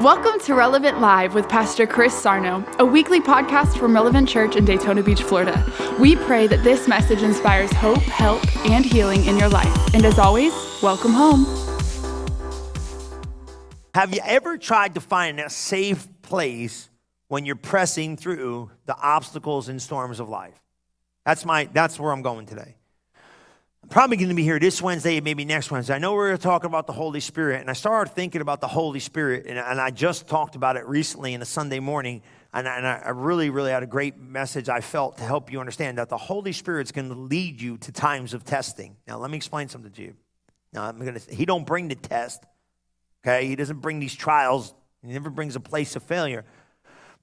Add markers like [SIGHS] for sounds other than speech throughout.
Welcome to Relevant Live with Pastor Chris Sarno, a weekly podcast from Relevant Church in Daytona Beach, Florida. We pray that this message inspires hope, help, and healing in your life. And as always, welcome home. Have you ever tried to find a safe place when you're pressing through the obstacles and storms of life? That's my that's where I'm going today. I'm probably going to be here this Wednesday, maybe next Wednesday. I know we're talking about the Holy Spirit, and I started thinking about the Holy Spirit, and, and I just talked about it recently in a Sunday morning, and, I, and I really, really had a great message I felt to help you understand that the Holy Spirit's going to lead you to times of testing. Now, let me explain something to you. Now, I'm going to. He don't bring the test, okay? He doesn't bring these trials. He never brings a place of failure.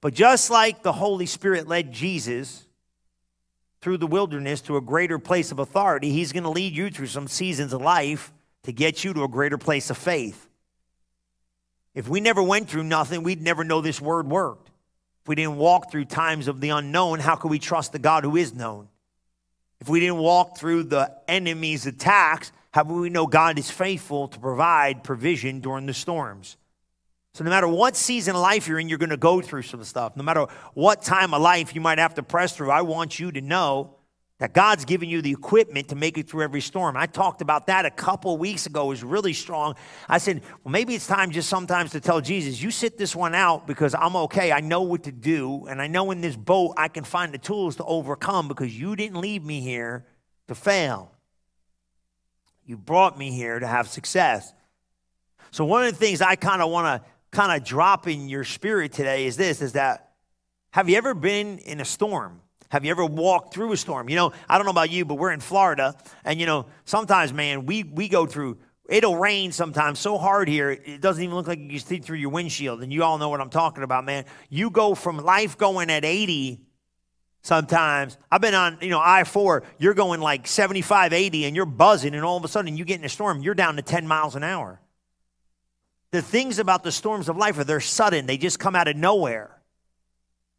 But just like the Holy Spirit led Jesus through the wilderness to a greater place of authority, He's going to lead you through some seasons of life to get you to a greater place of faith. If we never went through nothing, we'd never know this word worked. If we didn't walk through times of the unknown, how could we trust the God who is known? If we didn't walk through the enemy's attacks, how would we know God is faithful to provide provision during the storms? So, no matter what season of life you're in, you're going to go through some stuff. No matter what time of life you might have to press through, I want you to know that God's given you the equipment to make it through every storm. I talked about that a couple weeks ago. It was really strong. I said, well, maybe it's time just sometimes to tell Jesus, you sit this one out because I'm okay. I know what to do. And I know in this boat I can find the tools to overcome because you didn't leave me here to fail. You brought me here to have success. So, one of the things I kind of want to kind of drop in your spirit today is this is that have you ever been in a storm? Have you ever walked through a storm? You know, I don't know about you, but we're in Florida, and you know, sometimes, man, we we go through. It'll rain sometimes so hard here, it doesn't even look like you can see through your windshield. And you all know what I'm talking about, man. You go from life going at 80 sometimes. I've been on, you know, I 4, you're going like 75, 80, and you're buzzing, and all of a sudden you get in a storm, you're down to 10 miles an hour. The things about the storms of life are they're sudden, they just come out of nowhere.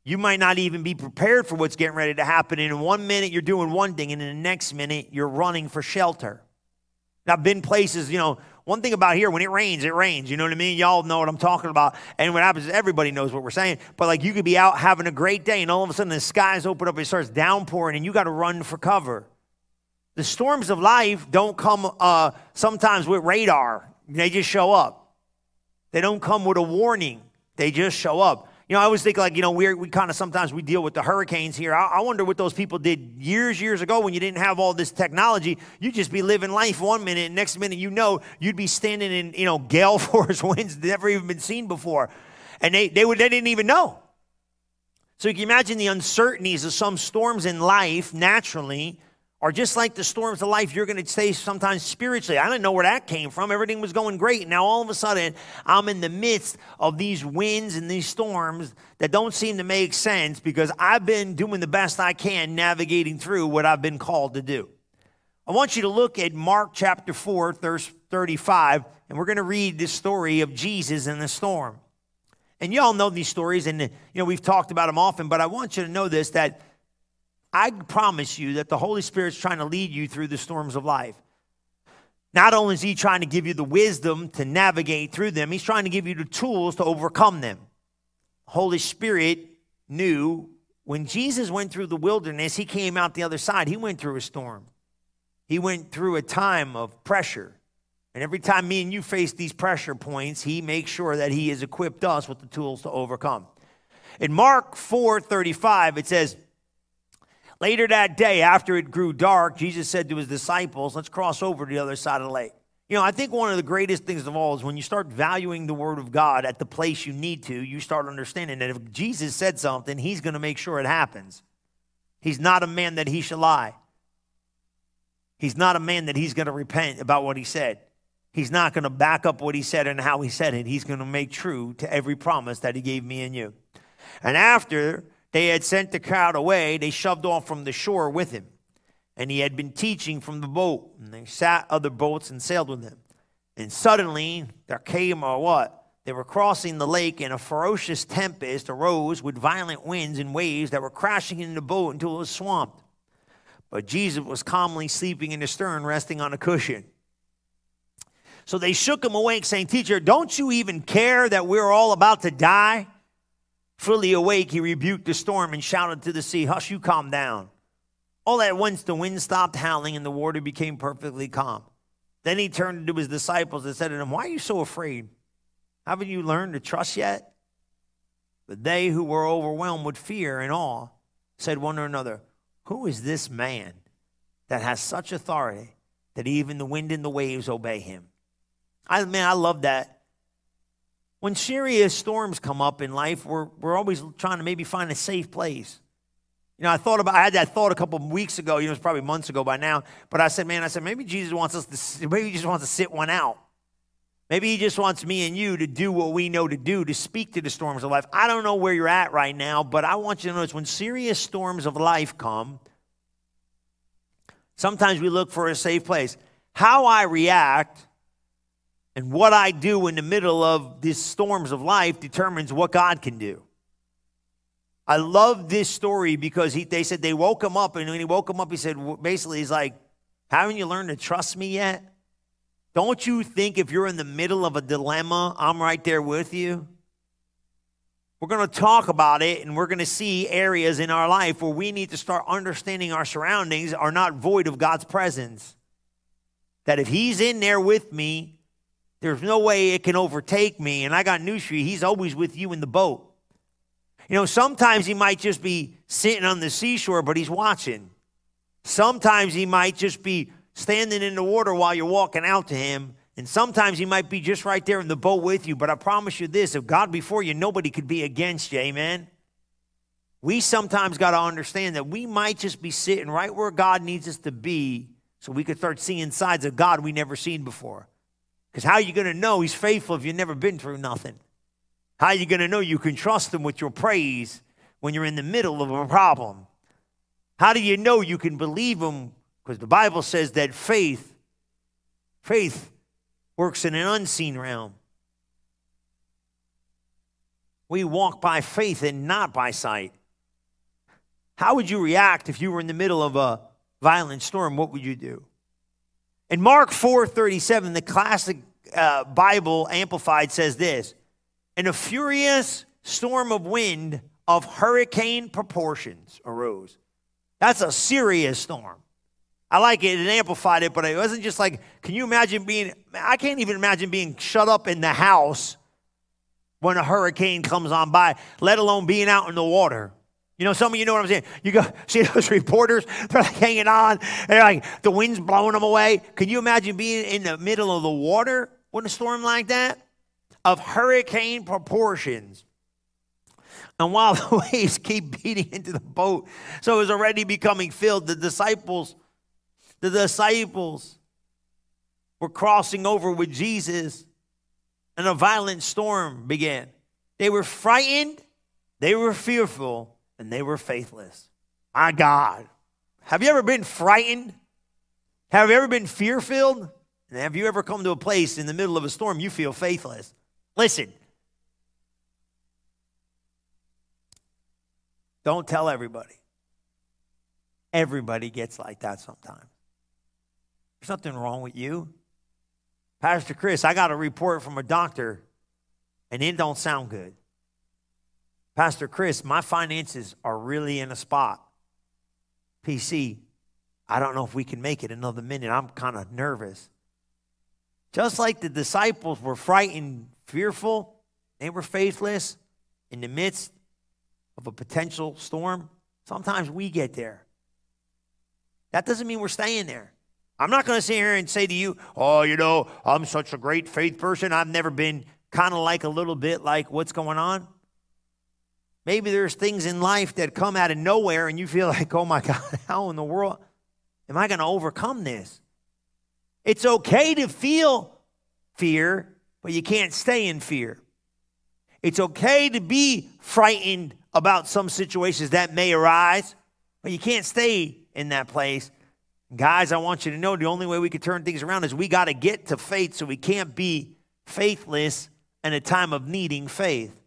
You might not even be prepared for what's getting ready to happen. And in one minute, you're doing one thing, and in the next minute, you're running for shelter. Now, I've been places, you know, one thing about here, when it rains, it rains. You know what I mean? Y'all know what I'm talking about. And what happens is everybody knows what we're saying. But like you could be out having a great day, and all of a sudden the skies open up, and it starts downpouring, and you got to run for cover. The storms of life don't come uh, sometimes with radar, they just show up. They don't come with a warning. They just show up. You know, I always think like, you know, we we kind of sometimes we deal with the hurricanes here. I, I, wonder what those people did years, years ago when you didn't have all this technology. You'd just be living life one minute, and next minute you know you'd be standing in, you know, gale [LAUGHS] force winds never even been seen before. And they, they, would, they didn't even know. So you can imagine the uncertainties of some storms in life naturally or just like the storms of life, you're going to say sometimes spiritually, I didn't know where that came from. Everything was going great. And now all of a sudden, I'm in the midst of these winds and these storms that don't seem to make sense because I've been doing the best I can navigating through what I've been called to do. I want you to look at Mark chapter 4, verse 35, and we're going to read this story of Jesus in the storm. And you all know these stories, and you know we've talked about them often, but I want you to know this that I promise you that the Holy Spirit's trying to lead you through the storms of life. Not only is He trying to give you the wisdom to navigate through them, He's trying to give you the tools to overcome them. Holy Spirit knew when Jesus went through the wilderness, He came out the other side. He went through a storm, He went through a time of pressure. And every time me and you face these pressure points, He makes sure that He has equipped us with the tools to overcome. In Mark 4 35, it says, Later that day, after it grew dark, Jesus said to his disciples, Let's cross over to the other side of the lake. You know, I think one of the greatest things of all is when you start valuing the Word of God at the place you need to, you start understanding that if Jesus said something, He's going to make sure it happens. He's not a man that He should lie. He's not a man that He's going to repent about what He said. He's not going to back up what He said and how He said it. He's going to make true to every promise that He gave me and you. And after they had sent the crowd away. They shoved off from the shore with him. And he had been teaching from the boat. And they sat other boats and sailed with him. And suddenly there came a what? They were crossing the lake, and a ferocious tempest arose with violent winds and waves that were crashing into the boat until it was swamped. But Jesus was calmly sleeping in the stern, resting on a cushion. So they shook him awake, saying, Teacher, don't you even care that we're all about to die? Fully awake, he rebuked the storm and shouted to the sea, Hush, you calm down. All at once the wind stopped howling and the water became perfectly calm. Then he turned to his disciples and said to them, Why are you so afraid? Haven't you learned to trust yet? But they who were overwhelmed with fear and awe said one to another, Who is this man that has such authority that even the wind and the waves obey him? I mean, I love that. When serious storms come up in life, we're, we're always trying to maybe find a safe place. You know, I thought about, I had that thought a couple of weeks ago, you know, it's probably months ago by now, but I said, man, I said, maybe Jesus wants us to, maybe he just wants to sit one out. Maybe he just wants me and you to do what we know to do, to speak to the storms of life. I don't know where you're at right now, but I want you to notice when serious storms of life come, sometimes we look for a safe place. How I react and what I do in the middle of these storms of life determines what God can do. I love this story because he, they said they woke him up, and when he woke him up, he said, basically, he's like, Haven't you learned to trust me yet? Don't you think if you're in the middle of a dilemma, I'm right there with you? We're going to talk about it and we're going to see areas in our life where we need to start understanding our surroundings are not void of God's presence. That if He's in there with me, there's no way it can overtake me. And I got news for you He's always with you in the boat. You know, sometimes He might just be sitting on the seashore, but He's watching. Sometimes He might just be standing in the water while you're walking out to him. And sometimes he might be just right there in the boat with you. But I promise you this if God before you, nobody could be against you. Amen. We sometimes got to understand that we might just be sitting right where God needs us to be so we could start seeing sides of God we never seen before. Because how are you going to know he's faithful if you've never been through nothing? How are you going to know you can trust him with your praise when you're in the middle of a problem? How do you know you can believe him because the Bible says that faith, faith works in an unseen realm. We walk by faith and not by sight. How would you react if you were in the middle of a violent storm? What would you do? In Mark 4:37, the classic uh, Bible amplified says this: "And a furious storm of wind of hurricane proportions arose." That's a serious storm. I like it. It amplified it, but it wasn't just like, can you imagine being, I can't even imagine being shut up in the house when a hurricane comes on by, let alone being out in the water. You know, some of you know what I'm saying. You go [LAUGHS] see those reporters, [LAUGHS] they're like hanging on, they're like the wind's blowing them away. Can you imagine being in the middle of the water with a storm like that? Of hurricane proportions. And while [LAUGHS] the waves keep beating into the boat, so it was already becoming filled, the disciples the disciples were crossing over with Jesus, and a violent storm began. They were frightened, they were fearful, and they were faithless. My God. Have you ever been frightened? Have you ever been fear filled? And have you ever come to a place in the middle of a storm you feel faithless? Listen, don't tell everybody. Everybody gets like that sometimes. There's nothing wrong with you. Pastor Chris, I got a report from a doctor and it don't sound good. Pastor Chris, my finances are really in a spot. PC, I don't know if we can make it another minute. I'm kind of nervous. Just like the disciples were frightened, fearful, they were faithless in the midst of a potential storm. Sometimes we get there. That doesn't mean we're staying there. I'm not going to sit here and say to you, oh, you know, I'm such a great faith person. I've never been kind of like a little bit like what's going on. Maybe there's things in life that come out of nowhere and you feel [LAUGHS] like, oh my God, [LAUGHS] how in the world am I going to overcome this? It's okay to feel fear, but you can't stay in fear. It's okay to be frightened about some situations that may arise, but you can't stay in that place. Guys, I want you to know the only way we can turn things around is we got to get to faith so we can't be faithless in a time of needing faith.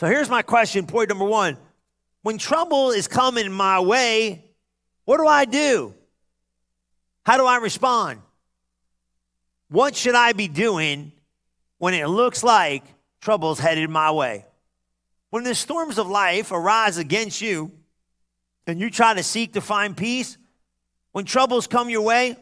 So here's my question point number one. When trouble is coming my way, what do I do? How do I respond? What should I be doing when it looks like trouble's headed my way? When the storms of life arise against you and you try to seek to find peace, when troubles come your way,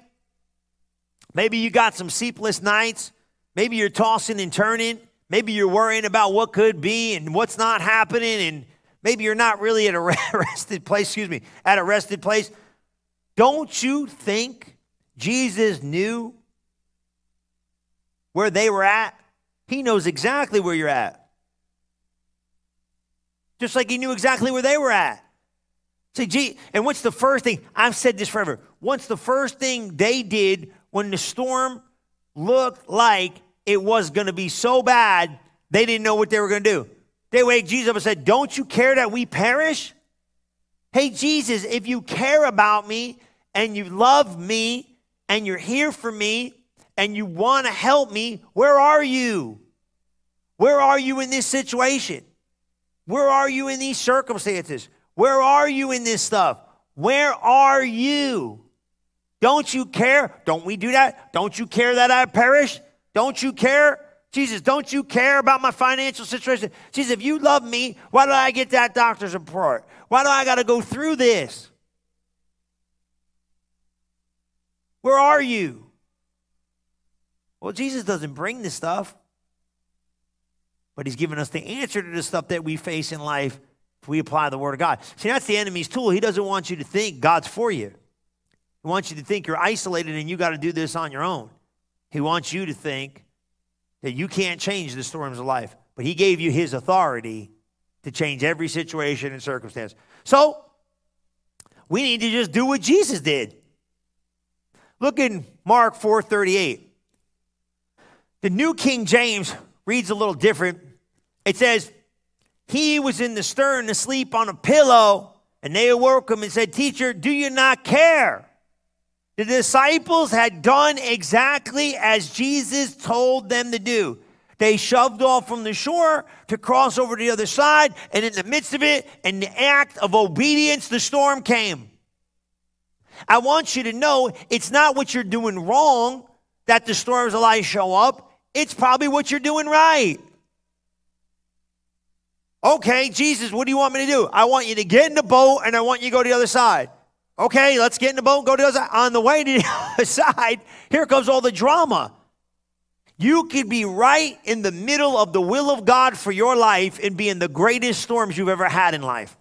maybe you got some sleepless nights, maybe you're tossing and turning, maybe you're worrying about what could be and what's not happening, and maybe you're not really at a [LAUGHS] rested place, excuse me, at a rested place. Don't you think Jesus knew where they were at? He knows exactly where you're at just like he knew exactly where they were at. Say, gee, and what's the first thing? I've said this forever. What's the first thing they did when the storm looked like it was going to be so bad they didn't know what they were going to do? They wake Jesus up and said, Don't you care that we perish? Hey, Jesus, if you care about me and you love me and you're here for me and you want to help me, where are you? Where are you in this situation? Where are you in these circumstances? Where are you in this stuff? Where are you? Don't you care? Don't we do that? Don't you care that I perish? Don't you care? Jesus, don't you care about my financial situation? Jesus, if you love me, why do I get that doctor's report? Why do I got to go through this? Where are you? Well, Jesus doesn't bring this stuff but he's given us the answer to the stuff that we face in life if we apply the word of God. See, that's the enemy's tool. He doesn't want you to think God's for you. He wants you to think you're isolated and you got to do this on your own. He wants you to think that you can't change the storms of life, but he gave you his authority to change every situation and circumstance. So, we need to just do what Jesus did. Look in Mark 4:38. The New King James reads a little different. It says, He was in the stern asleep on a pillow, and they awoke him and said, Teacher, do you not care? The disciples had done exactly as Jesus told them to do. They shoved off from the shore to cross over to the other side, and in the midst of it, in the act of obedience, the storm came. I want you to know it's not what you're doing wrong that the storms of life show up, it's probably what you're doing right. Okay, Jesus, what do you want me to do? I want you to get in the boat and I want you to go to the other side. Okay, let's get in the boat and go to the other side. On the way to the [LAUGHS] other side, here comes all the drama. You could be right in the middle of the will of God for your life and be in the greatest storms you've ever had in life.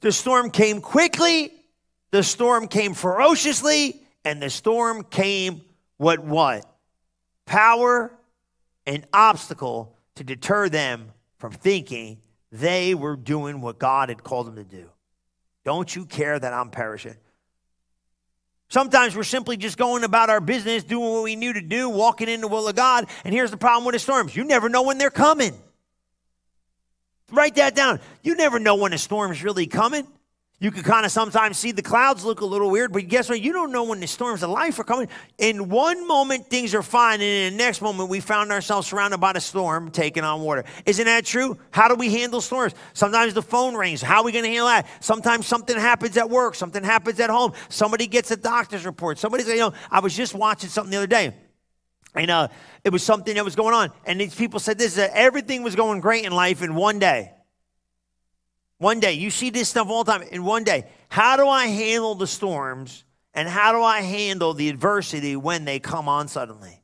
The storm came quickly, the storm came ferociously, and the storm came what what? Power and obstacle to deter them from thinking they were doing what God had called them to do. Don't you care that I'm perishing? Sometimes we're simply just going about our business, doing what we knew to do, walking in the will of God. And here's the problem with the storms you never know when they're coming. Write that down. You never know when a storm's really coming. You can kind of sometimes see the clouds look a little weird, but guess what? You don't know when the storms of life are coming. In one moment, things are fine, and in the next moment, we found ourselves surrounded by a storm taking on water. Isn't that true? How do we handle storms? Sometimes the phone rings. How are we going to handle that? Sometimes something happens at work, something happens at home. Somebody gets a doctor's report. Somebody's, you know, I was just watching something the other day. And uh, it was something that was going on. And these people said this that everything was going great in life in one day. One day, you see this stuff all the time. In one day, how do I handle the storms and how do I handle the adversity when they come on suddenly?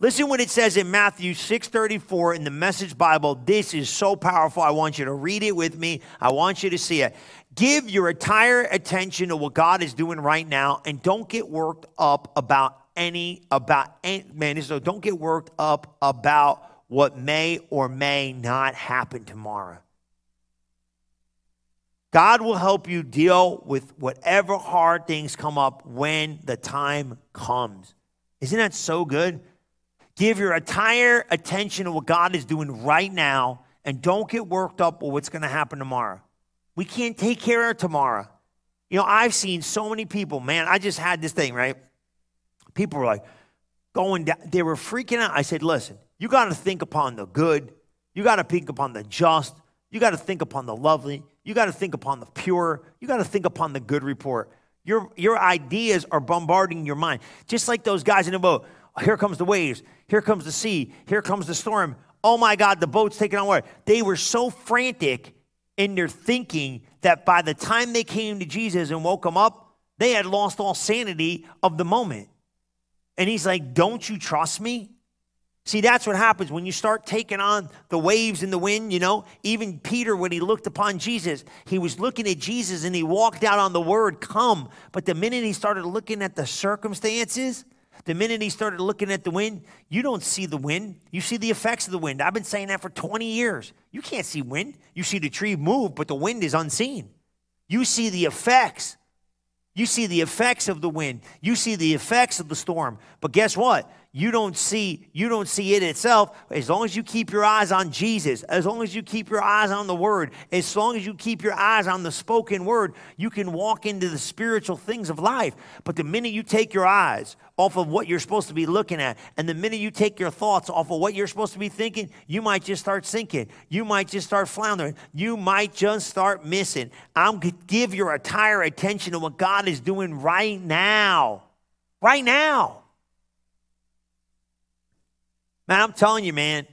Listen what it says in Matthew 6:34 in the Message Bible. This is so powerful. I want you to read it with me. I want you to see it. Give your entire attention to what God is doing right now and don't get worked up about any about any, man, so don't get worked up about what may or may not happen tomorrow. God will help you deal with whatever hard things come up when the time comes. Isn't that so good? Give your entire attention to what God is doing right now and don't get worked up with what's going to happen tomorrow. We can't take care of tomorrow. You know, I've seen so many people, man, I just had this thing, right? People were like going down, they were freaking out. I said, listen, you got to think upon the good, you got to think upon the just, you got to think upon the lovely, you got to think upon the pure. You got to think upon the good report. Your, your ideas are bombarding your mind. Just like those guys in the boat. Here comes the waves. Here comes the sea. Here comes the storm. Oh my God, the boat's taking on water. They were so frantic in their thinking that by the time they came to Jesus and woke him up, they had lost all sanity of the moment. And he's like, Don't you trust me? See, that's what happens when you start taking on the waves and the wind, you know. Even Peter, when he looked upon Jesus, he was looking at Jesus and he walked out on the word, come. But the minute he started looking at the circumstances, the minute he started looking at the wind, you don't see the wind. You see the effects of the wind. I've been saying that for 20 years. You can't see wind. You see the tree move, but the wind is unseen. You see the effects. You see the effects of the wind. You see the effects of the storm. But guess what? You don't see you don't see it itself. As long as you keep your eyes on jesus as long as you keep your eyes on the word as long as you keep your eyes on the spoken word you can walk into the spiritual things of life. But the minute you take your eyes off of what you're supposed to be looking at and the minute you take your thoughts off of what you're supposed to be thinking you might just start sinking. You might just start floundering. You might just start missing. I'm give your entire attention to what god is doing right now. Right now Man, I'm telling you, man,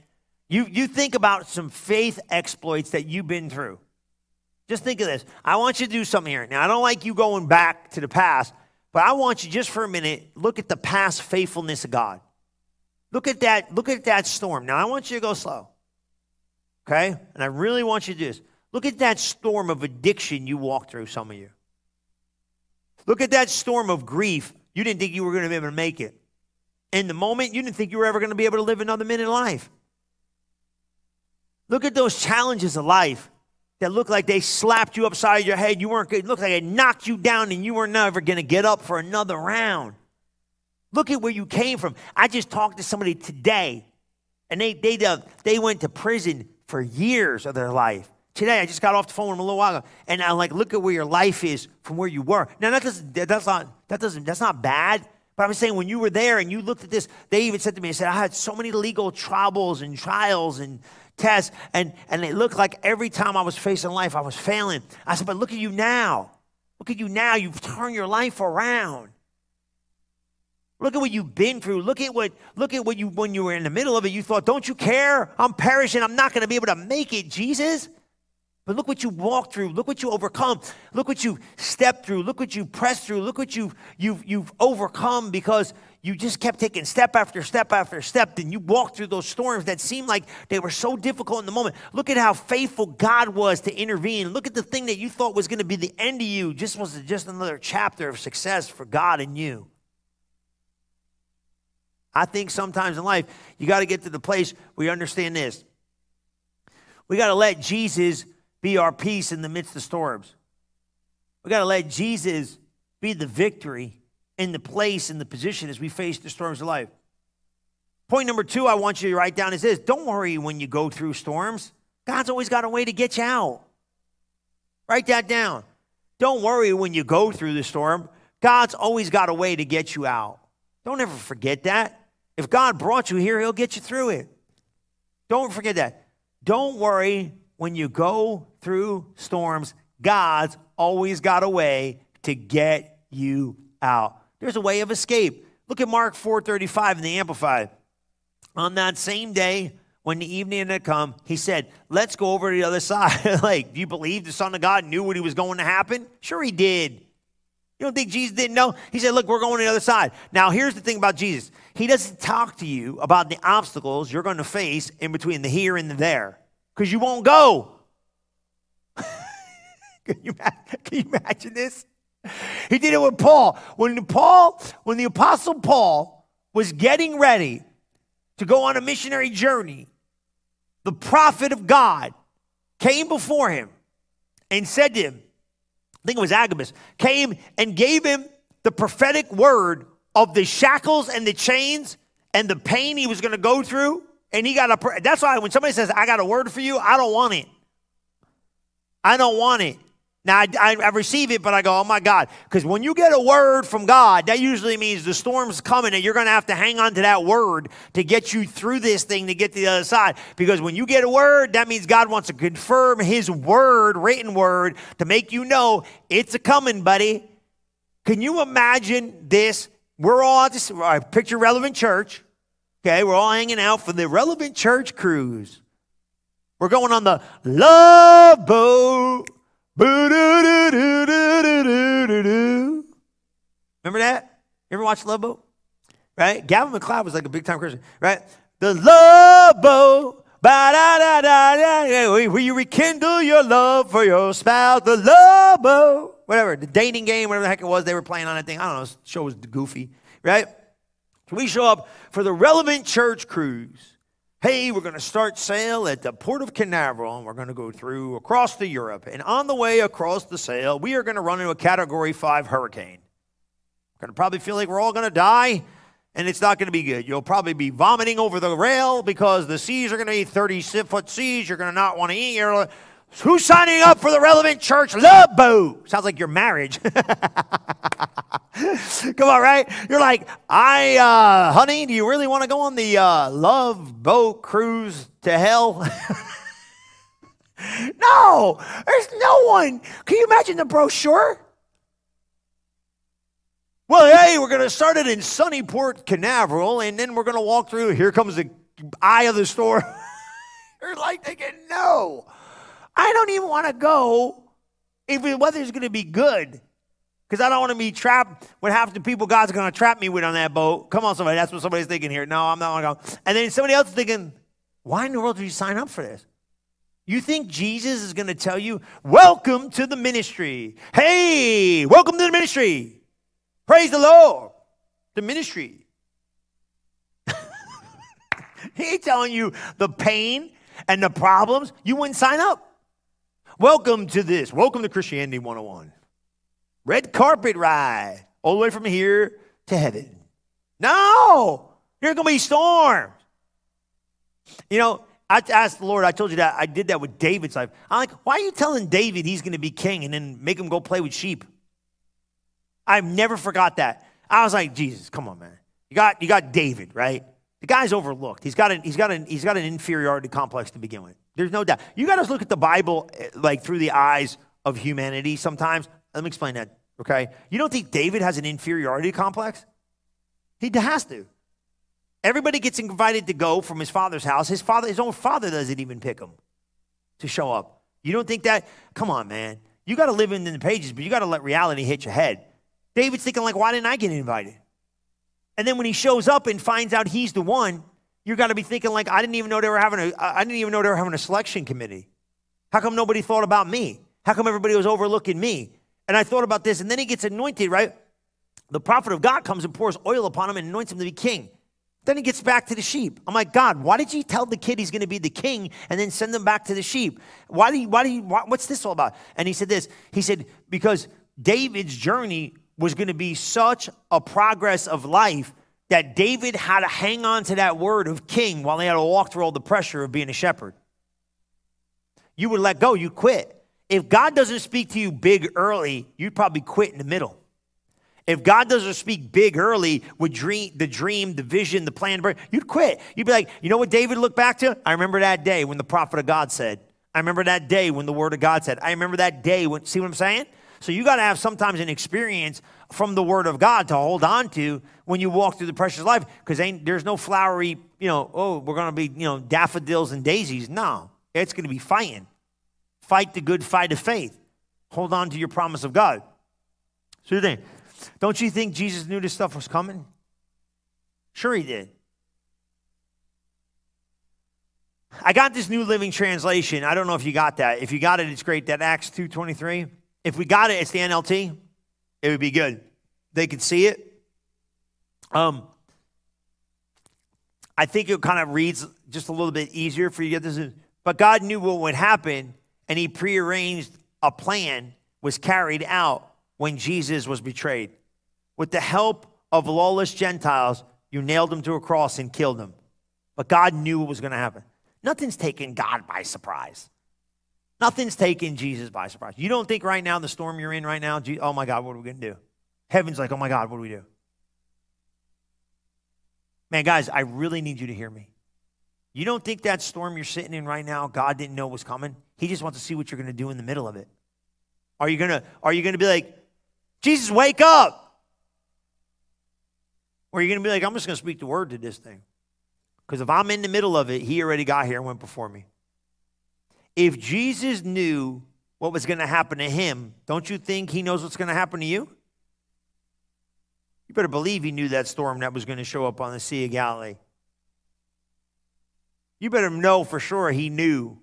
you, you think about some faith exploits that you've been through. Just think of this. I want you to do something here. Now, I don't like you going back to the past, but I want you just for a minute, look at the past faithfulness of God. Look at that, look at that storm. Now, I want you to go slow. Okay? And I really want you to do this. Look at that storm of addiction you walked through, some of you. Look at that storm of grief. You didn't think you were going to be able to make it in the moment, you didn't think you were ever going to be able to live another minute of life. Look at those challenges of life that look like they slapped you upside your head. You weren't, good, it looked like it knocked you down and you were never going to get up for another round. Look at where you came from. I just talked to somebody today, and they, they, uh, they went to prison for years of their life. Today, I just got off the phone with a little while ago, and I'm like, look at where your life is from where you were. Now, that doesn't, that's not, that doesn't, that's not bad. But I'm saying when you were there and you looked at this, they even said to me, I said, I had so many legal troubles and trials and tests, and, and it looked like every time I was facing life, I was failing. I said, but look at you now. Look at you now. You've turned your life around. Look at what you've been through. Look at what look at what you when you were in the middle of it, you thought, Don't you care? I'm perishing. I'm not gonna be able to make it, Jesus. But look what you walked through. Look what you overcome. Look what you stepped through. Look what you pressed through. Look what you've, you've, you've overcome because you just kept taking step after step after step. And you walked through those storms that seemed like they were so difficult in the moment. Look at how faithful God was to intervene. Look at the thing that you thought was going to be the end of you just was just another chapter of success for God and you. I think sometimes in life, you got to get to the place where you understand this. We got to let Jesus be our peace in the midst of storms. We got to let Jesus be the victory in the place and the position as we face the storms of life. Point number two I want you to write down is this don't worry when you go through storms. God's always got a way to get you out. Write that down. Don't worry when you go through the storm. God's always got a way to get you out. Don't ever forget that. If God brought you here, He'll get you through it. Don't forget that. Don't worry when you go through storms, God's always got a way to get you out. There's a way of escape. Look at Mark 4:35 in the Amplified. On that same day, when the evening had come, he said, Let's go over to the other [LAUGHS] side. like, do you believe the Son of God knew what he was going to happen? Sure, he did. You don't think Jesus didn't know? He said, Look, we're going to the other side. Now, here's the thing about Jesus He doesn't talk to you about the obstacles you're going to face in between the here and the there because you won't go. [LAUGHS] can, you, can you imagine this? He did it with Paul. When Paul, when the apostle Paul was getting ready to go on a missionary journey, the prophet of God came before him and said to him, I think it was Agabus, came and gave him the prophetic word of the shackles and the chains and the pain he was going to go through. And he got a, that's why when somebody says, I got a word for you, I don't want it. I don't want it. Now, I, I, I, receive it, but I go, oh my God. Because when you get a word from God, that usually means the storm's coming and you're going to have to hang on to that word to get you through this thing to get to the other side. Because when you get a word, that means God wants to confirm his word, written word, to make you know it's a coming, buddy. Can you imagine this? We're all at this, picture relevant church. Okay, we're all hanging out for the relevant church cruise. We're going on the love boat. Remember that? You ever watch Love Boat? Right? Gavin MacLeod was like a big time Christian, right? The love boat. Where you rekindle your love for your spouse, the love boat, whatever, the dating game, whatever the heck it was they were playing on that thing. I don't know, the show was goofy, right? So we show up for the relevant church cruise. Hey, we're going to start sail at the port of Canaveral, and we're going to go through across the Europe. And on the way across the sail, we are going to run into a Category 5 hurricane. We're going to probably feel like we're all going to die and it's not going to be good. You'll probably be vomiting over the rail because the seas are going to be 30 foot seas. You're going to not want to eat. You're, who's signing up for the relevant church love boat? Sounds like your marriage. [LAUGHS] Come on, right? You're like, I, uh, honey, do you really want to go on the uh, love boat cruise to hell? [LAUGHS] no, there's no one. Can you imagine the brochure? Well, hey, we're going to start it in Sunnyport Canaveral, and then we're going to walk through. Here comes the eye of the storm. [LAUGHS] You're like thinking, no, I don't even want to go if the weather's going to be good. Because I don't want to be trapped with half the people God's going to trap me with on that boat. Come on, somebody. That's what somebody's thinking here. No, I'm not going to go. And then somebody else is thinking, why in the world did you sign up for this? You think Jesus is going to tell you, welcome to the ministry? Hey, welcome to the ministry. Praise the Lord. The ministry. [LAUGHS] he ain't telling you the pain and the problems. You wouldn't sign up. Welcome to this. Welcome to Christianity 101. Red carpet ride all the way from here to heaven. No, there's going to be storms. You know, I asked the Lord, I told you that I did that with David's life. I'm like, why are you telling David he's going to be king and then make him go play with sheep? I've never forgot that. I was like, Jesus, come on, man. You got you got David, right? The guy's overlooked. He's got an he's got an he's got an inferiority complex to begin with. There's no doubt. You got to look at the Bible eh, like through the eyes of humanity sometimes. Let me explain that, okay? You don't think David has an inferiority complex? He has to. Everybody gets invited to go from his father's house. His father, his own father doesn't even pick him to show up. You don't think that? Come on, man. You got to live in the pages, but you got to let reality hit your head. David's thinking, like, why didn't I get invited? And then when he shows up and finds out he's the one, you're got to be thinking, like, I didn't even know they were having a, I didn't even know they were having a selection committee. How come nobody thought about me? How come everybody was overlooking me? And I thought about this, and then he gets anointed, right? The prophet of God comes and pours oil upon him and anoints him to be king. Then he gets back to the sheep. I'm like, God, why did you tell the kid he's going to be the king and then send him back to the sheep? Why do you, why do you, why, what's this all about? And he said this. He said, because David's journey was going to be such a progress of life that David had to hang on to that word of king while he had to walk through all the pressure of being a shepherd. You would let go, you quit. If God doesn't speak to you big early, you'd probably quit in the middle. If God doesn't speak big early with dream, the dream, the vision, the plan, you'd quit. You'd be like, you know what David looked back to? I remember that day when the prophet of God said. I remember that day when the word of God said. I remember that day when, see what I'm saying? So you got to have sometimes an experience from the Word of God to hold on to when you walk through the precious life because there's no flowery, you know, oh, we're going to be, you know, daffodils and daisies. No, it's going to be fighting. Fight the good fight of faith. Hold on to your promise of God. So think, don't you think Jesus knew this stuff was coming? Sure, he did. I got this New Living Translation. I don't know if you got that. If you got it, it's great. That Acts 2.23. If we got it, it's the NLT. It would be good. They could see it. Um, I think it kind of reads just a little bit easier for you to get this. But God knew what would happen, and He prearranged a plan was carried out when Jesus was betrayed. With the help of lawless Gentiles, you nailed him to a cross and killed him. But God knew what was going to happen. Nothing's taken God by surprise. Nothing's taking Jesus by surprise. You don't think right now, the storm you're in right now, oh my God, what are we going to do? Heaven's like, oh my God, what do we do? Man, guys, I really need you to hear me. You don't think that storm you're sitting in right now, God didn't know was coming? He just wants to see what you're going to do in the middle of it. Are you going to are you going to be like Jesus, wake up. Or are you're going to be like, I'm just going to speak the word to this thing. Because if I'm in the middle of it, he already got here and went before me. If Jesus knew what was going to happen to him, don't you think he knows what's going to happen to you? You better believe he knew that storm that was going to show up on the Sea of Galilee. You better know for sure he knew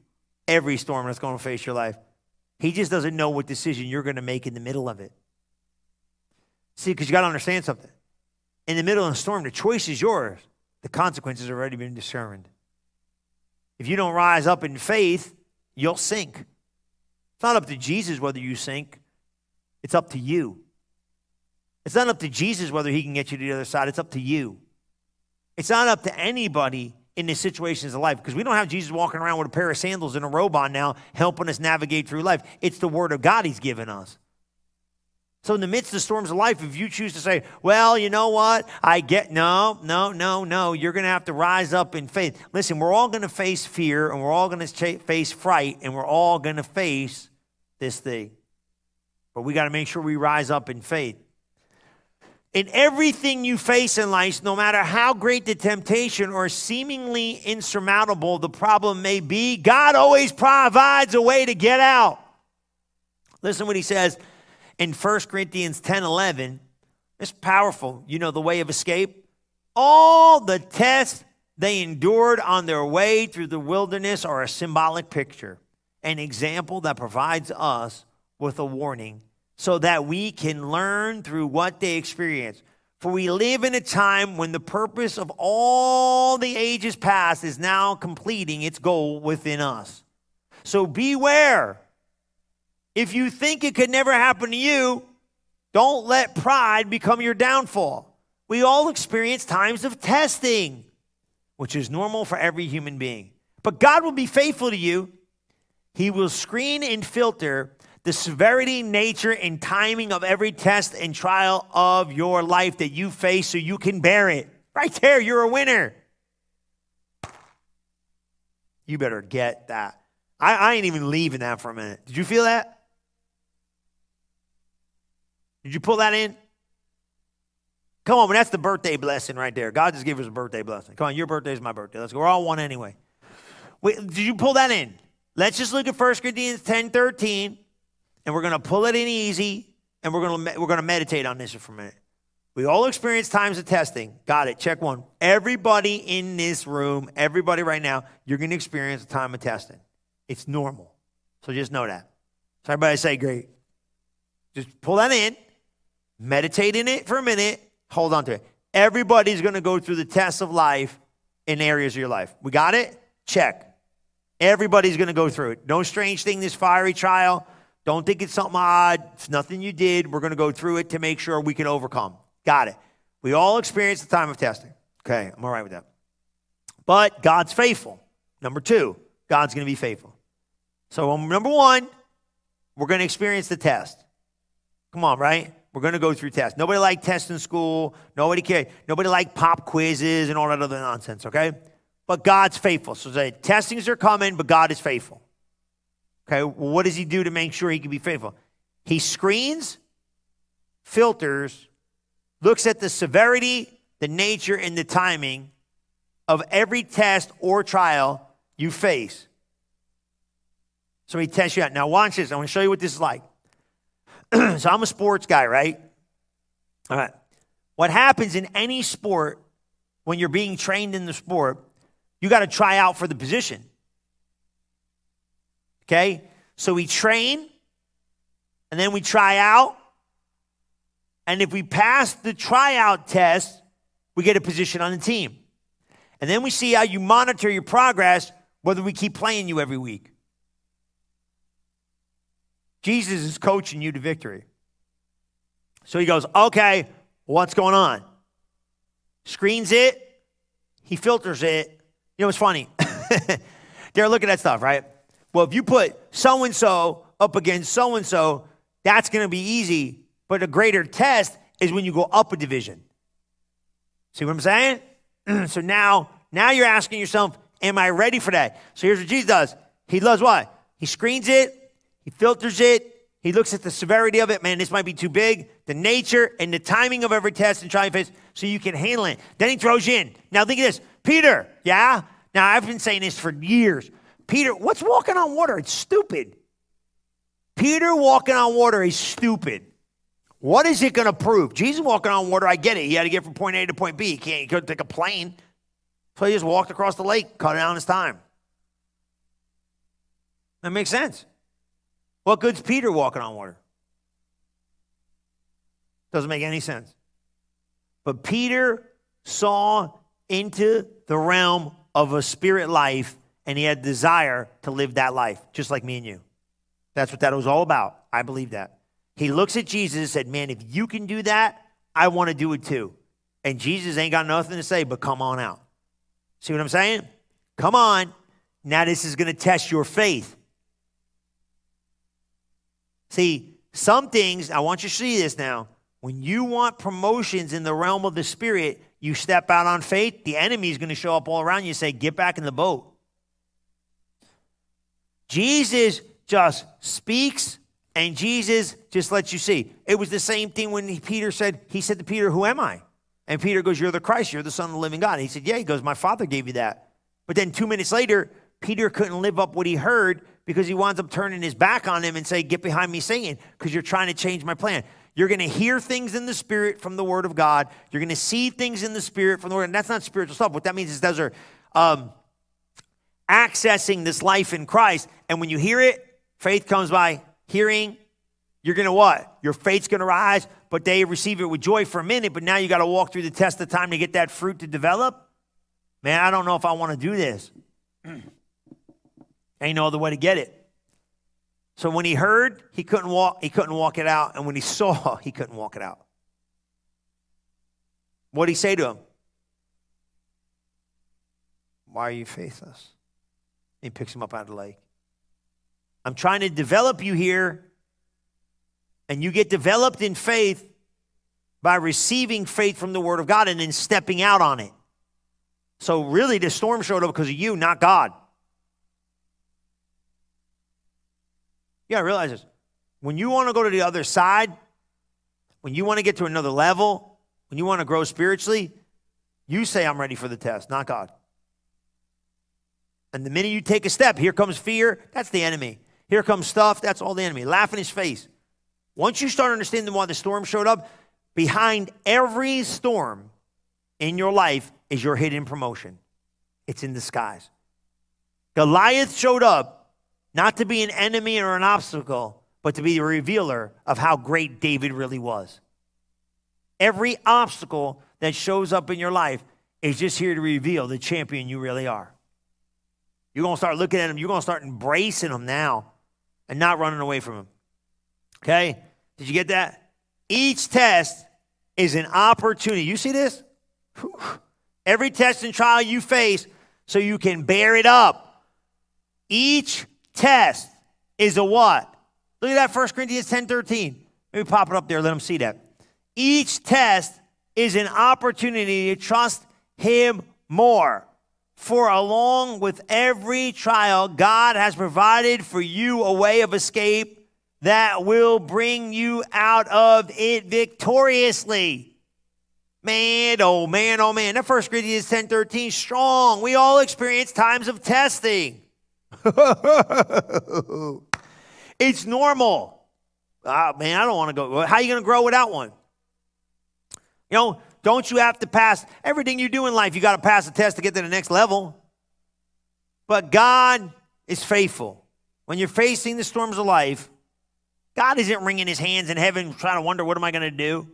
every storm that's going to face your life. He just doesn't know what decision you're going to make in the middle of it. See, because you got to understand something. In the middle of a storm, the choice is yours. The consequences have already been discerned. If you don't rise up in faith, you'll sink. It's not up to Jesus whether you sink, it's up to you. It's not up to Jesus whether he can get you to the other side, it's up to you. It's not up to anybody in the situations of life because we don't have Jesus walking around with a pair of sandals and a robe on now helping us navigate through life. It's the word of God he's given us. So, in the midst of the storms of life, if you choose to say, well, you know what? I get, no, no, no, no, you're going to have to rise up in faith. Listen, we're all going to face fear and we're all going to face fright and we're all going to face this thing. But we got to make sure we rise up in faith. In everything you face in life, no matter how great the temptation or seemingly insurmountable the problem may be, God always provides a way to get out. Listen what he says in 1 Corinthians 10 11. It's powerful. You know the way of escape? All the tests they endured on their way through the wilderness are a symbolic picture, an example that provides us with a warning so that we can learn through what they experience. For we live in a time when the purpose of all the ages past is now completing its goal within us. So beware. If you think it could never happen to you, don't let pride become your downfall. We all experience times of testing, which is normal for every human being. But God will be faithful to you. He will screen and filter the severity, nature, and timing of every test and trial of your life that you face so you can bear it. Right there, you're a winner. You better get that. I, I ain't even leaving that for a minute. Did you feel that? Did you pull that in? Come on, man, that's the birthday blessing right there. God just gave us a birthday blessing. Come on, your birthday is my birthday. Let's go. We're all one anyway. Wait, did you pull that in? Let's just look at 1 Corinthians 10 13 and we're going to pull it in easy and we're going to we're going to meditate on this for a minute. We all experience times of testing. Got it. Check one. Everybody in this room, everybody right now, you're going to experience a time of testing. It's normal. So just know that. So everybody say great. Just pull that in, meditate in it for a minute, hold on to it. Everybody's going to go through the tests of life in areas of your life. We got it? Check. Everybody's going to go through it. No strange thing, this fiery trial. Don't think it's something odd. It's nothing you did. We're going to go through it to make sure we can overcome. Got it. We all experience the time of testing. Okay, I'm all right with that. But God's faithful. Number two, God's going to be faithful. So, um, number one, we're going to experience the test. Come on, right? We're going to go through tests. Nobody liked tests in school. Nobody cared. Nobody liked pop quizzes and all that other nonsense, okay? But God's faithful. So the testings are coming, but God is faithful. Okay, well, what does he do to make sure he can be faithful? He screens, filters, looks at the severity, the nature, and the timing of every test or trial you face. So he tests you out. Now, watch this. I want to show you what this is like. [CLEARS THROAT] so I'm a sports guy, right? All right. What happens in any sport when you're being trained in the sport, you got to try out for the position. Okay? So we train and then we try out. And if we pass the tryout test, we get a position on the team. And then we see how you monitor your progress, whether we keep playing you every week. Jesus is coaching you to victory. So he goes, okay, what's going on? Screens it, he filters it. You know, it's funny. [LAUGHS] They're looking at stuff, right? Well, if you put so and so up against so and so, that's going to be easy. But a greater test is when you go up a division. See what I'm saying? [CLEARS THROAT] so now, now you're asking yourself, am I ready for that? So here's what Jesus does. He loves what? He screens it, he filters it, He looks at the severity of it. Man, this might be too big. The nature and the timing of every test and try face so you can handle it. Then he throws you in. Now think of this. Peter, yeah? Now I've been saying this for years. Peter, what's walking on water? It's stupid. Peter walking on water is stupid. What is it going to prove? Jesus walking on water, I get it. He had to get from point A to point B. He can't he couldn't take a plane. So he just walked across the lake, cut down his time. That makes sense. What good's Peter walking on water? Doesn't make any sense. But Peter saw into the realm of a spirit life and he had desire to live that life, just like me and you. That's what that was all about. I believe that. He looks at Jesus and said, Man, if you can do that, I want to do it too. And Jesus ain't got nothing to say, but come on out. See what I'm saying? Come on. Now, this is going to test your faith. See, some things, I want you to see this now. When you want promotions in the realm of the spirit, you step out on faith, the enemy is going to show up all around you and say, Get back in the boat. Jesus just speaks and Jesus just lets you see. It was the same thing when Peter said, He said to Peter, Who am I? And Peter goes, You're the Christ, you're the Son of the living God. And he said, Yeah, he goes, My Father gave you that. But then two minutes later, Peter couldn't live up what he heard because he winds up turning his back on him and say, Get behind me, Satan, because you're trying to change my plan. You're going to hear things in the spirit from the word of God. You're going to see things in the spirit from the word. And that's not spiritual stuff. What that means is those are um, accessing this life in Christ. And when you hear it, faith comes by hearing. You're going to what? Your faith's going to rise, but they receive it with joy for a minute. But now you got to walk through the test of time to get that fruit to develop. Man, I don't know if I want to do this. Ain't no other way to get it. So when he heard, he couldn't walk, he couldn't walk it out. And when he saw, [LAUGHS] he couldn't walk it out. What did he say to him? Why are you faithless? He picks him up out of the lake. I'm trying to develop you here, and you get developed in faith by receiving faith from the Word of God and then stepping out on it. So, really, the storm showed up because of you, not God. You gotta realize this. When you want to go to the other side, when you want to get to another level, when you want to grow spiritually, you say, I'm ready for the test, not God. And the minute you take a step, here comes fear, that's the enemy. Here comes stuff, that's all the enemy. Laugh in his face. Once you start understanding why the storm showed up, behind every storm in your life is your hidden promotion. It's in disguise. Goliath showed up not to be an enemy or an obstacle, but to be a revealer of how great David really was. Every obstacle that shows up in your life is just here to reveal the champion you really are. You're going to start looking at him, you're going to start embracing him now and not running away from him. Okay? Did you get that? Each test is an opportunity. You see this? Every test and trial you face so you can bear it up. Each test is a what? Look at that 1 Corinthians 10 13. Maybe pop it up there, let them see that. Each test is an opportunity to trust Him more. For along with every trial, God has provided for you a way of escape that will bring you out of it victoriously. Man, oh man, oh man. That 1 Corinthians 10 13, strong. We all experience times of testing. [LAUGHS] it's normal. Ah, man, I don't want to go. How are you going to grow without one? You know, don't you have to pass everything you do in life? You got to pass a test to get to the next level. But God is faithful. When you're facing the storms of life, God isn't wringing his hands in heaven trying to wonder, what am I going to do?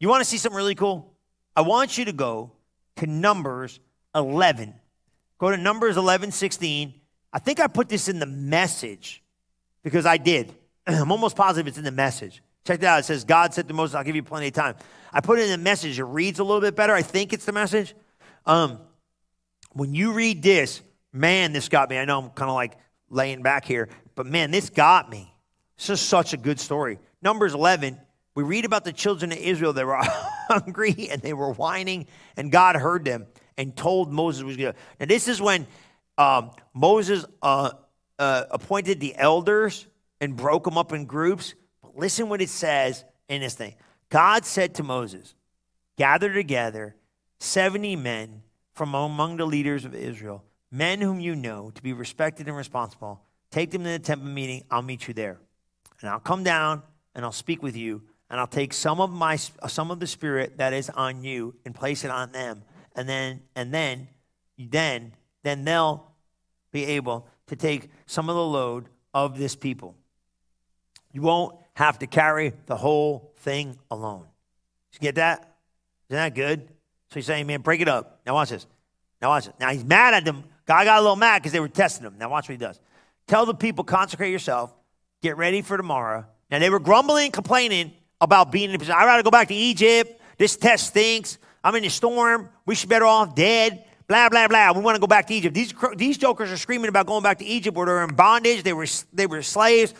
You want to see something really cool? I want you to go to Numbers 11. Go to Numbers 11, 16 I think I put this in the message because I did. [CLEARS THROAT] I'm almost positive it's in the message. Check that out. It says, God said to Moses, I'll give you plenty of time. I put it in the message. It reads a little bit better. I think it's the message. Um, when you read this, man, this got me. I know I'm kind of like laying back here, but man, this got me. This is such a good story. Numbers 11, we read about the children of Israel that were [LAUGHS] hungry and they were whining, and God heard them and told Moses was to. Now, this is when um, Moses uh, uh, appointed the elders and broke them up in groups But Listen what it says in this thing. God said to Moses, Gather together 70 men from among the leaders of Israel, men whom you know to be respected and responsible. Take them to the temple meeting. I'll meet you there. And I'll come down and I'll speak with you and I'll take some of my some of the spirit that is on you and place it on them. And then and then then then they'll be able to take some of the load of this people. You won't have to carry the whole thing alone. You get that? Isn't that good? So he's saying, man, break it up. Now watch this. Now watch it. Now he's mad at them. God got a little mad because they were testing him. Now watch what he does. Tell the people, consecrate yourself, get ready for tomorrow. Now they were grumbling, and complaining about being in a position. I'd rather go back to Egypt. This test stinks. I'm in a storm. We should be better off dead. Blah blah blah. We want to go back to Egypt. These these jokers are screaming about going back to Egypt where they're in bondage. They were they were slaves.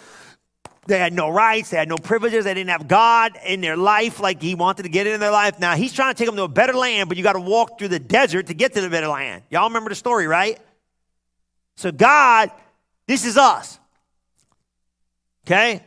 They had no rights. They had no privileges. They didn't have God in their life like He wanted to get it in their life. Now He's trying to take them to a better land, but you got to walk through the desert to get to the better land. Y'all remember the story, right? So God, this is us. Okay?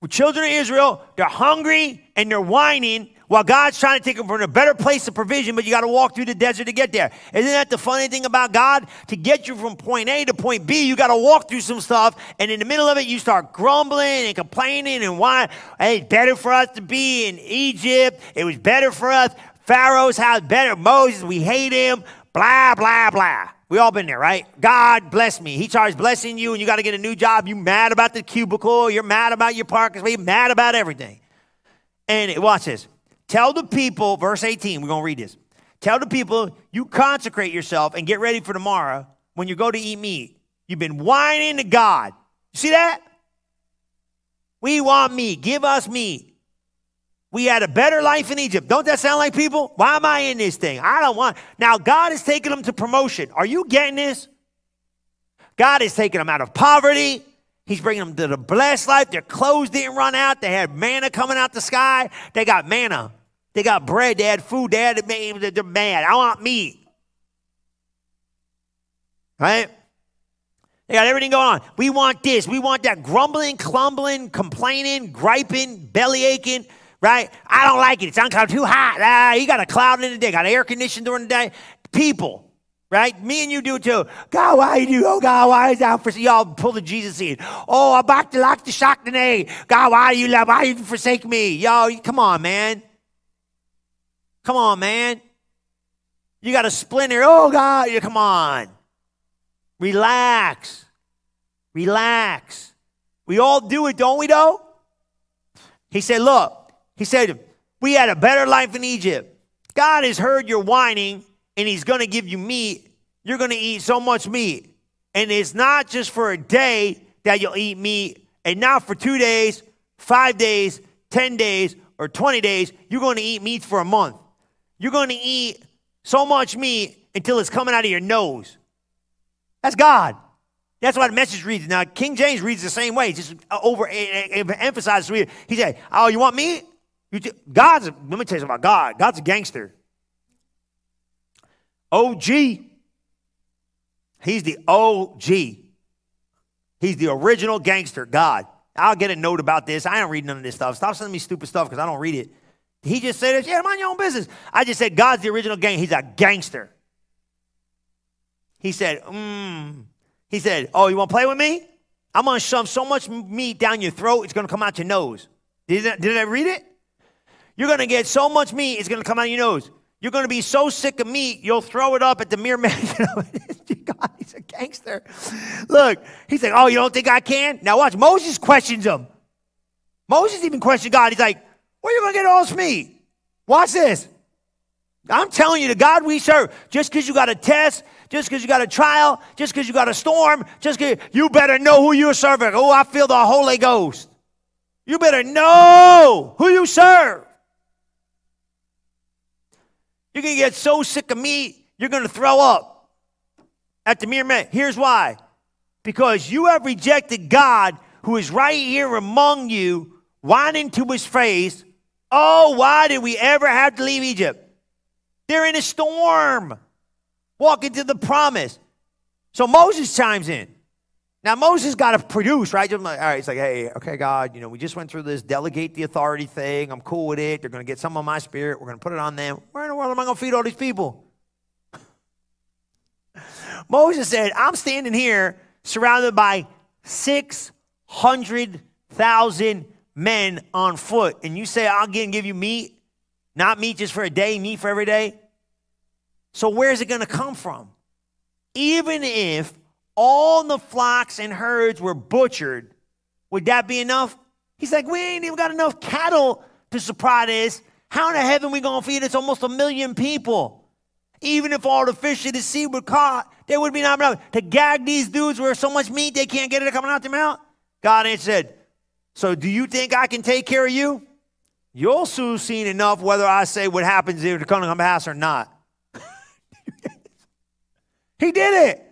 With children of Israel, they're hungry and they're whining while God's trying to take them from a better place of provision, but you got to walk through the desert to get there. Isn't that the funny thing about God? To get you from point A to point B, you got to walk through some stuff, and in the middle of it, you start grumbling and complaining and why hey, it's better for us to be in Egypt. It was better for us. Pharaoh's house better. Moses, we hate him. Blah, blah, blah. We all been there, right? God bless me. He starts blessing you, and you got to get a new job. You mad about the cubicle. You're mad about your parking space. Mad about everything. And watch this. Tell the people, verse 18, we're going to read this. Tell the people, you consecrate yourself and get ready for tomorrow when you go to eat meat. You've been whining to God. You see that? We want meat. Give us meat. We had a better life in Egypt. Don't that sound like people? Why am I in this thing? I don't want. Now, God is taking them to promotion. Are you getting this? God is taking them out of poverty. He's bringing them to the blessed life. Their clothes didn't run out. They had manna coming out the sky. They got manna. They got bread. They had food. They had they're mad. I want meat. Right? They got everything going on. We want this. We want that. Grumbling, clumbling, complaining, griping, belly aching. Right? I don't like it. It's uncomfortable. Too hot. Ah, you got a cloud in the day. Got air conditioning during the day. People right? Me and you do too. God, why you? Do oh, God, why is that for y'all pull the Jesus seed? Oh, I'm back to lock the shock today. God, why you love? Why you forsake me? Yo, come on, man. Come on, man. You got a splinter. Oh, God. Come on. Relax. Relax. We all do it, don't we, though? He said, Look, he said, we had a better life in Egypt. God has heard your whining and He's going to give you meat. You're going to eat so much meat. And it's not just for a day that you'll eat meat, and not for two days, five days, 10 days, or 20 days. You're going to eat meat for a month. You're going to eat so much meat until it's coming out of your nose. That's God. That's why the message reads. Now, King James reads the same way, just uh, over eh, eh, emphasizes. He said, Oh, you want meat? You God's, let me tell you about God. God's a gangster. OG. He's the OG. He's the original gangster, God. I'll get a note about this. I don't read none of this stuff. Stop sending me stupid stuff because I don't read it. He just said, yeah, mind your own business. I just said, God's the original gang. He's a gangster. He said, mm. He said, oh, you want to play with me? I'm going to shove so much meat down your throat, it's going to come out your nose. Did I, did I read it? You're going to get so much meat, it's going to come out your nose. You're going to be so sick of meat, you'll throw it up at the mere [LAUGHS] man. God, he's a gangster. Look, he's like, oh, you don't think I can? Now watch, Moses questions him. Moses even questioned God. He's like, where you going to get all this meat? Watch this. I'm telling you, the God we serve, just because you got a test, just because you got a trial, just because you got a storm, just because you better know who you're serving. Oh, I feel the Holy Ghost. You better know who you serve. You're going to get so sick of meat, you're going to throw up at the mere man. Here's why because you have rejected God who is right here among you, whining to his face. Oh, why did we ever have to leave Egypt? They're in a storm, walking to the promise. So Moses chimes in. Now Moses got to produce, right? All right, he's like, hey, okay, God, you know, we just went through this delegate the authority thing. I'm cool with it. They're going to get some of my spirit. We're going to put it on them. Where in the world am I going to feed all these people? [LAUGHS] Moses said, I'm standing here surrounded by 600,000 men on foot. And you say, I'll get and give you meat, not meat just for a day, meat for every day. So where's it going to come from? Even if all the flocks and herds were butchered, would that be enough? He's like, we ain't even got enough cattle to supply this. How in the heaven we gonna feed? It's almost a million people. Even if all the fish of the sea were caught, there would be not enough to gag these dudes where so much meat they can't get it coming out their mouth. God answered, So do you think I can take care of you? You'll soon see enough whether I say what happens come to pass or not. [LAUGHS] he did it.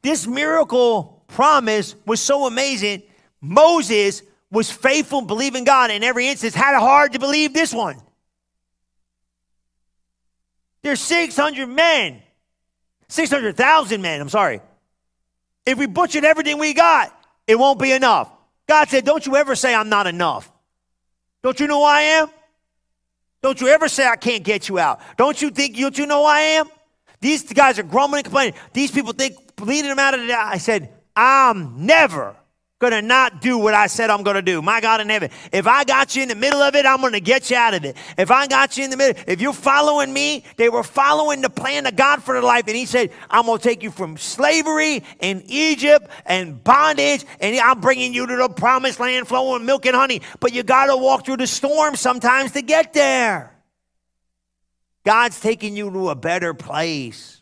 This miracle promise was so amazing. Moses was faithful, believing God in every instance, had it hard to believe this one. There's 600 men, 600,000 men, I'm sorry. If we butchered everything we got, it won't be enough. God said, Don't you ever say I'm not enough. Don't you know I am? Don't you ever say I can't get you out. Don't you think, don't you know I am? These guys are grumbling and complaining. These people think bleeding them out of the I said, I'm never going to not do what I said I'm going to do. My God in heaven. If I got you in the middle of it, I'm going to get you out of it. If I got you in the middle, if you're following me, they were following the plan of God for their life. And He said, I'm going to take you from slavery in Egypt and bondage, and I'm bringing you to the promised land flowing milk and honey. But you got to walk through the storm sometimes to get there. God's taking you to a better place.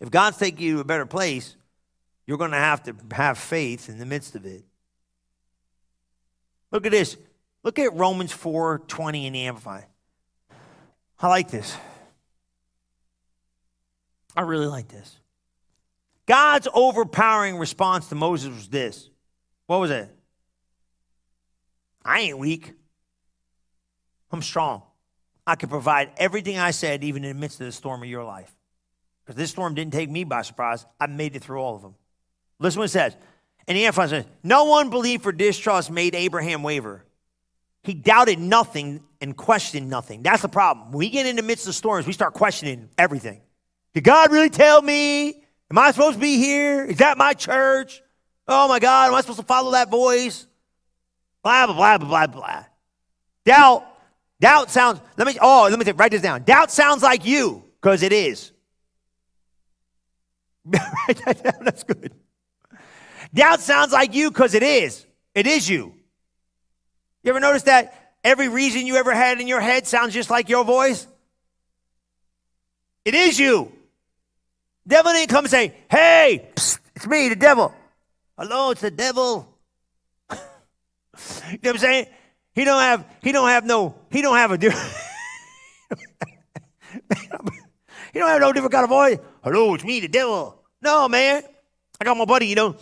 If God's taking you to a better place, you're going to have to have faith in the midst of it. Look at this. Look at Romans 4 20 in the Amplify. I like this. I really like this. God's overpowering response to Moses was this. What was it? I ain't weak. I'm strong. I can provide everything I said, even in the midst of the storm of your life. Because this storm didn't take me by surprise. I made it through all of them. Listen what it says. And Amplified says, No unbelief or distrust made Abraham waver. He doubted nothing and questioned nothing. That's the problem. When we get in the midst of storms, we start questioning everything. Did God really tell me? Am I supposed to be here? Is that my church? Oh my God, am I supposed to follow that voice? Blah, blah, blah, blah, blah, blah. Doubt Doubt sounds, let me, oh, let me write this down. Doubt sounds like you, because it is. [LAUGHS] that's good. Doubt sounds like you because it is. It is you. You ever notice that every reason you ever had in your head sounds just like your voice? It is you. Devil didn't come and say, hey, psst, it's me, the devil. Hello, it's the devil. [LAUGHS] you know what I'm saying? He don't have, he don't have no, he don't have a different, [LAUGHS] he don't have no different kind of voice. Hello, it's me, the devil. No, man. I got my buddy, you know,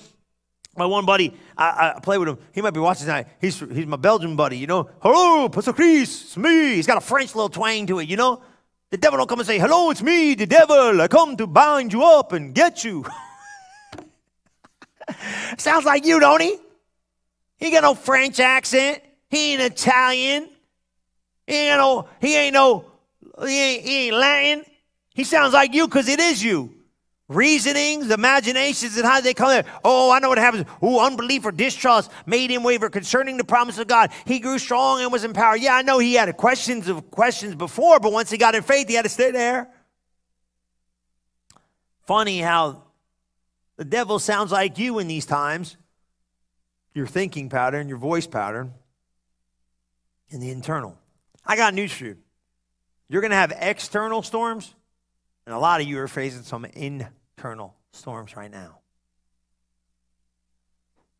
my one buddy, I, I, play with him. He might be watching tonight. He's, he's my Belgian buddy, you know. Hello, Pastor Chris, it's me. He's got a French little twang to it, you know. The devil don't come and say, hello, it's me, the devil. I come to bind you up and get you. [LAUGHS] Sounds like you, don't he? He got no French accent. He ain't Italian. He ain't no, he ain't no, he ain't, he ain't Latin. He sounds like you because it is you. Reasonings, imaginations, and how they come there. Oh, I know what happens. Oh, unbelief or distrust made him waver concerning the promise of God. He grew strong and was empowered. Yeah, I know he had questions of questions before, but once he got in faith, he had to stay there. Funny how the devil sounds like you in these times. Your thinking pattern, your voice pattern and the internal. I got news for you. You're going to have external storms, and a lot of you are facing some internal storms right now.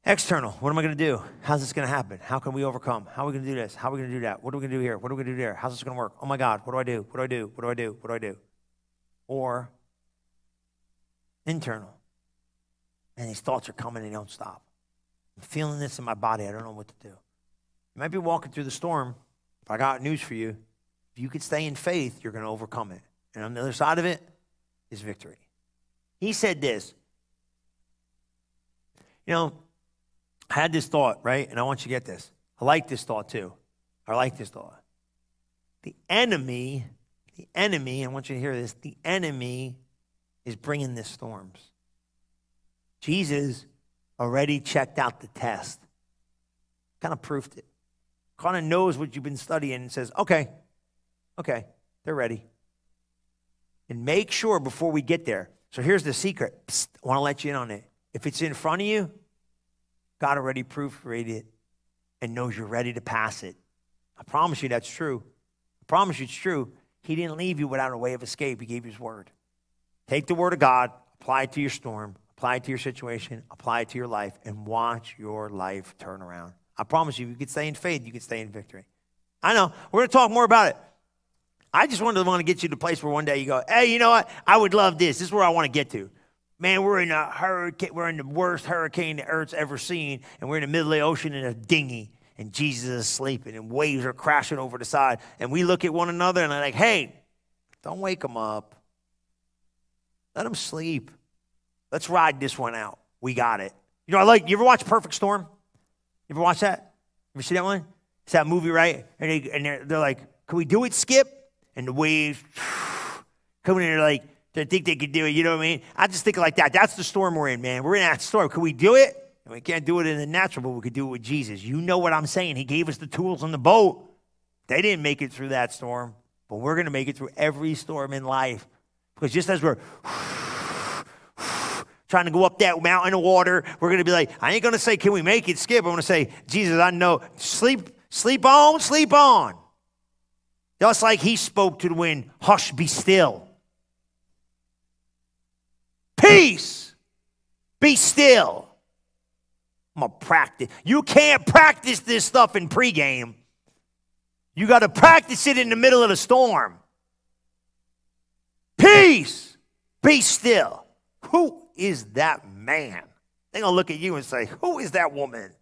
External, what am I going to do? How's this going to happen? How can we overcome? How are we going to do this? How are we going to do that? What are we going to do here? What are we going to do there? How's this going to work? Oh my God, what do I do? What do I do? What do I do? What do I do? Or internal. And these thoughts are coming and they don't stop. I'm feeling this in my body. I don't know what to do. You might be walking through the storm, but I got news for you. If you could stay in faith, you're going to overcome it. And on the other side of it is victory. He said this. You know, I had this thought, right? And I want you to get this. I like this thought too. I like this thought. The enemy, the enemy, I want you to hear this, the enemy is bringing the storms. Jesus already checked out the test, kind of proved it, kind of knows what you've been studying and says, okay, okay, they're ready. And make sure before we get there. So here's the secret. Psst, I want to let you in on it. If it's in front of you, God already proofread it and knows you're ready to pass it. I promise you that's true. I promise you it's true. He didn't leave you without a way of escape. He gave you his word. Take the word of God, apply it to your storm, apply it to your situation, apply it to your life, and watch your life turn around. I promise you, you can stay in faith, you can stay in victory. I know. We're going to talk more about it. I just wanted to want to get you to a place where one day you go, hey, you know what? I would love this. This is where I want to get to. Man, we're in a hurricane. We're in the worst hurricane the Earth's ever seen, and we're in the middle of the ocean in a dinghy, and Jesus is sleeping, and waves are crashing over the side, and we look at one another and I'm like, "Hey, don't wake him up. Let him sleep. Let's ride this one out. We got it." You know, I like. You ever watch Perfect Storm? You ever watch that? You ever see that one? It's that movie, right? And, they, and they're, they're like, "Can we do it, Skip?" And the waves [SIGHS] coming in, like to think they could do it. You know what I mean? I just think like that. That's the storm we're in, man. We're in that storm. Can we do it? And we can't do it in the natural, but we could do it with Jesus. You know what I'm saying? He gave us the tools on the boat. They didn't make it through that storm, but we're going to make it through every storm in life. Because just as we're [SIGHS] trying to go up that mountain of water, we're going to be like, I ain't going to say, can we make it, Skip? I'm going to say, Jesus, I know. Sleep, sleep on, sleep on. Just like he spoke to the wind, hush, be still. Peace. Be still. I'm going to practice. You can't practice this stuff in pregame. You got to practice it in the middle of the storm. Peace. Be still. Who is that man? They're going to look at you and say, Who is that woman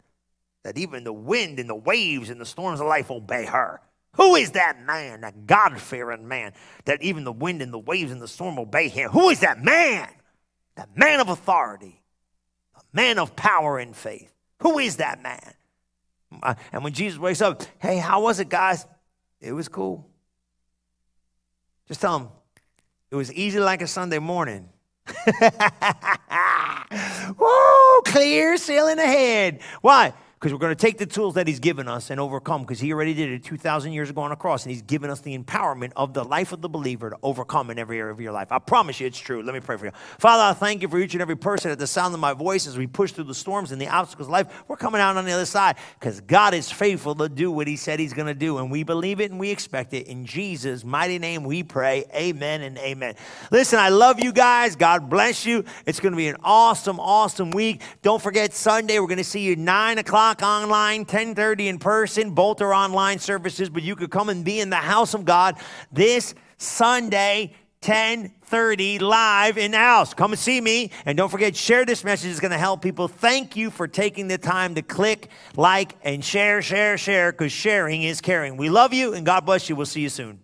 that even the wind and the waves and the storms of life obey her? Who is that man, that God fearing man, that even the wind and the waves and the storm obey him? Who is that man? that man of authority, a man of power and faith. Who is that man? Uh, and when Jesus wakes up, hey, how was it, guys? It was cool. Just tell him it was easy like a Sunday morning. [LAUGHS] Woo, clear sailing ahead. Why? Because we're going to take the tools that he's given us and overcome because he already did it 2,000 years ago on a cross and he's given us the empowerment of the life of the believer to overcome in every area of your life. I promise you it's true. Let me pray for you. Father, I thank you for each and every person at the sound of my voice as we push through the storms and the obstacles of life. We're coming out on the other side because God is faithful to do what he said he's going to do and we believe it and we expect it. In Jesus' mighty name we pray. Amen and amen. Listen, I love you guys. God bless you. It's going to be an awesome, awesome week. Don't forget Sunday, we're going to see you 9 o'clock o'clock online, 10:30 in person. Both are online services, but you could come and be in the house of God this Sunday, 10:30 live in the house. Come and see me, and don't forget share this message. It's going to help people. Thank you for taking the time to click, like, and share, share, share, because sharing is caring. We love you, and God bless you. We'll see you soon.